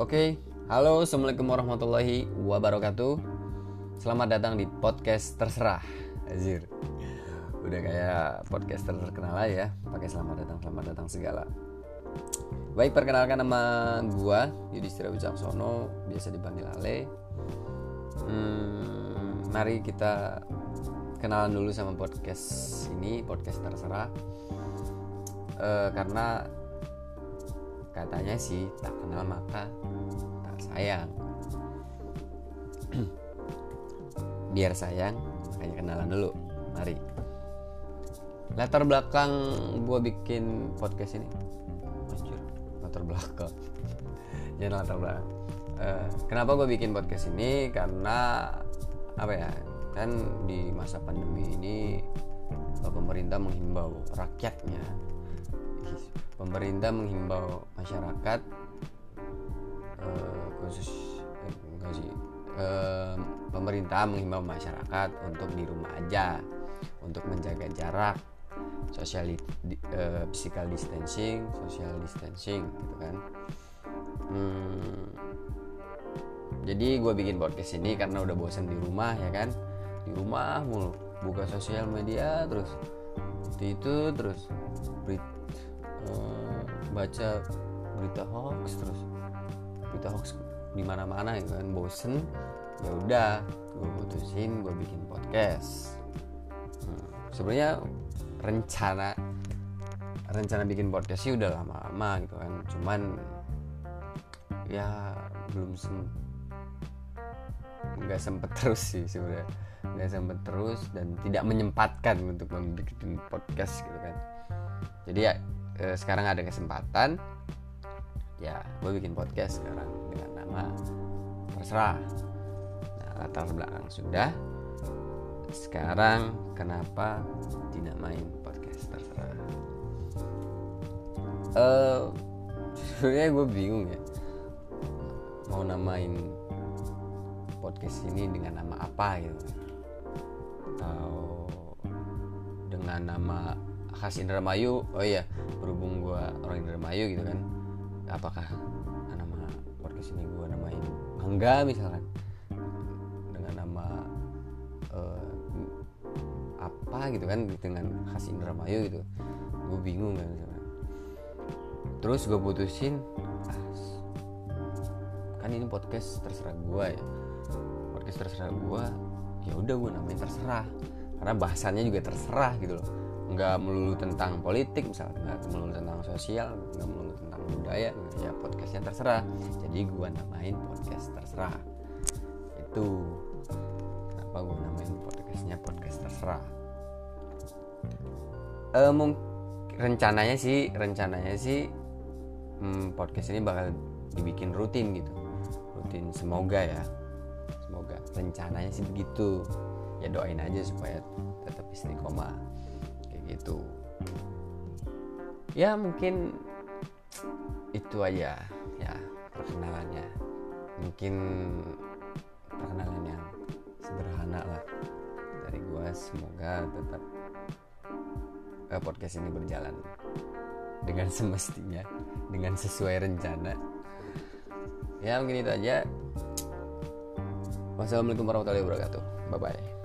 Oke, halo assalamualaikum warahmatullahi wabarakatuh. Selamat datang di podcast terserah, Azir. Udah kayak podcaster terkenal aja ya, pakai selamat datang, selamat datang segala. Baik, perkenalkan nama gua Yudhistira Wicaksono, biasa dipanggil Ale. Hmm, mari kita kenalan dulu sama podcast ini, podcast terserah. Eh, karena katanya sih tak kenal maka sayang biar sayang makanya kenalan dulu. Mari. Latar belakang gue bikin podcast ini. Anjir, latar belakang. Jangan latar belakang. Eh, kenapa gue bikin podcast ini? Karena apa ya kan di masa pandemi ini eh, pemerintah menghimbau rakyatnya. Pemerintah menghimbau masyarakat khusus eh, sih. Eh, pemerintah menghimbau masyarakat untuk di rumah aja untuk menjaga jarak social di- eh, physical distancing social distancing gitu kan. Hmm, jadi gue bikin podcast ini karena udah bosan di rumah ya kan? Di rumah mulu buka sosial media terus itu itu terus berit, eh, baca berita hoax terus. Berita hoax di mana mana gitu kan bosen ya udah gue putusin gue bikin podcast. Hmm, sebenarnya rencana rencana bikin podcast sih udah lama-lama gitu kan cuman ya belum sem nggak sempet terus sih sebenarnya. Nggak sempet terus dan tidak menyempatkan untuk membuat podcast gitu kan. Jadi ya eh, sekarang ada kesempatan ya gue bikin podcast sekarang dengan nama terserah. Nah latar belakang sudah. Sekarang kenapa dinamain podcast? Terserah. Eh sebenarnya gue bingung ya. Mau namain podcast ini dengan nama apa gitu? Atau dengan nama khas Indramayu? Oh iya berhubung gue orang Indramayu gitu kan. Apakah podcast ini gue namain Mangga misalkan. Dengan nama eh, apa gitu kan dengan khas Indramayu gitu. Gue bingung kan misalkan. Terus gue putusin ah, kan ini podcast terserah gue ya. Podcast terserah gue ya udah gue namain terserah. Karena bahasannya juga terserah gitu loh nggak melulu tentang politik misalnya nggak melulu tentang sosial nggak melulu tentang budaya ya podcastnya terserah. Jadi gue namain podcast terserah. Itu kenapa gue namain podcastnya podcast terserah. Eh mung- rencananya sih rencananya sih hmm, podcast ini bakal dibikin rutin gitu. Rutin semoga ya. Semoga. Rencananya sih begitu. Ya doain aja supaya tetap istiqomah gitu. Ya mungkin itu aja. Ya perkenalannya. Mungkin perkenalan yang sederhana lah dari gua. Semoga tetap eh, podcast ini berjalan dengan semestinya dengan sesuai rencana. Ya mungkin itu aja. Wassalamualaikum warahmatullahi wabarakatuh. Bye bye